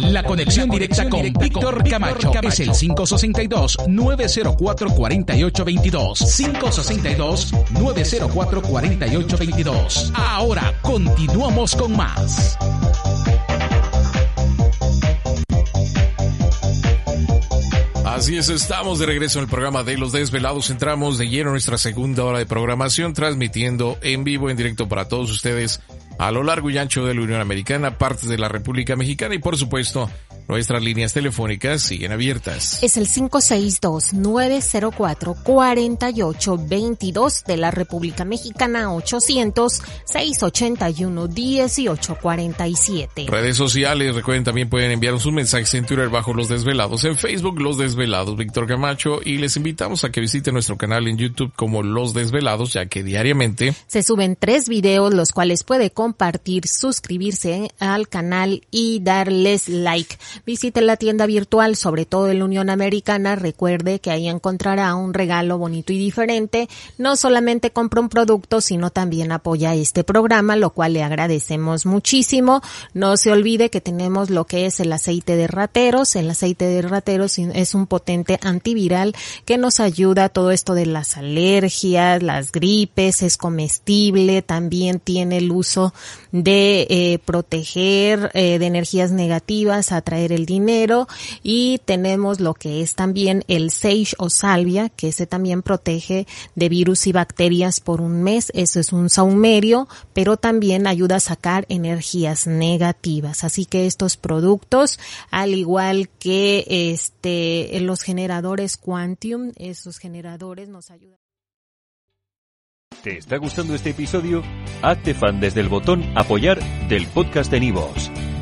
La conexión directa con Víctor Camacho es el 562-904-4822. 562-904-4822. Ahora continuamos con más. Así es, estamos de regreso en el programa de Los Desvelados. Entramos de lleno a nuestra segunda hora de programación, transmitiendo en vivo, en directo para todos ustedes a lo largo y ancho de la Unión Americana, partes de la República Mexicana y por supuesto Nuestras líneas telefónicas siguen abiertas. Es el 562-904-4822 de la República Mexicana 800-681-1847. Redes sociales, recuerden también pueden enviar sus mensajes en Twitter bajo Los Desvelados, en Facebook Los Desvelados Víctor Camacho y les invitamos a que visiten nuestro canal en YouTube como Los Desvelados ya que diariamente se suben tres videos los cuales puede compartir, suscribirse al canal y darles like. Visite la tienda virtual, sobre todo en la Unión Americana. Recuerde que ahí encontrará un regalo bonito y diferente. No solamente compra un producto, sino también apoya este programa, lo cual le agradecemos muchísimo. No se olvide que tenemos lo que es el aceite de rateros. El aceite de rateros es un potente antiviral que nos ayuda a todo esto de las alergias, las gripes, es comestible, también tiene el uso de eh, proteger eh, de energías negativas, atraer el dinero y tenemos lo que es también el sage o salvia, que ese también protege de virus y bacterias por un mes. Eso es un saumerio, pero también ayuda a sacar energías negativas. Así que estos productos, al igual que este, los generadores Quantium, esos generadores nos ayudan. ¿Te está gustando este episodio? Hazte fan desde el botón apoyar del podcast de Nivos.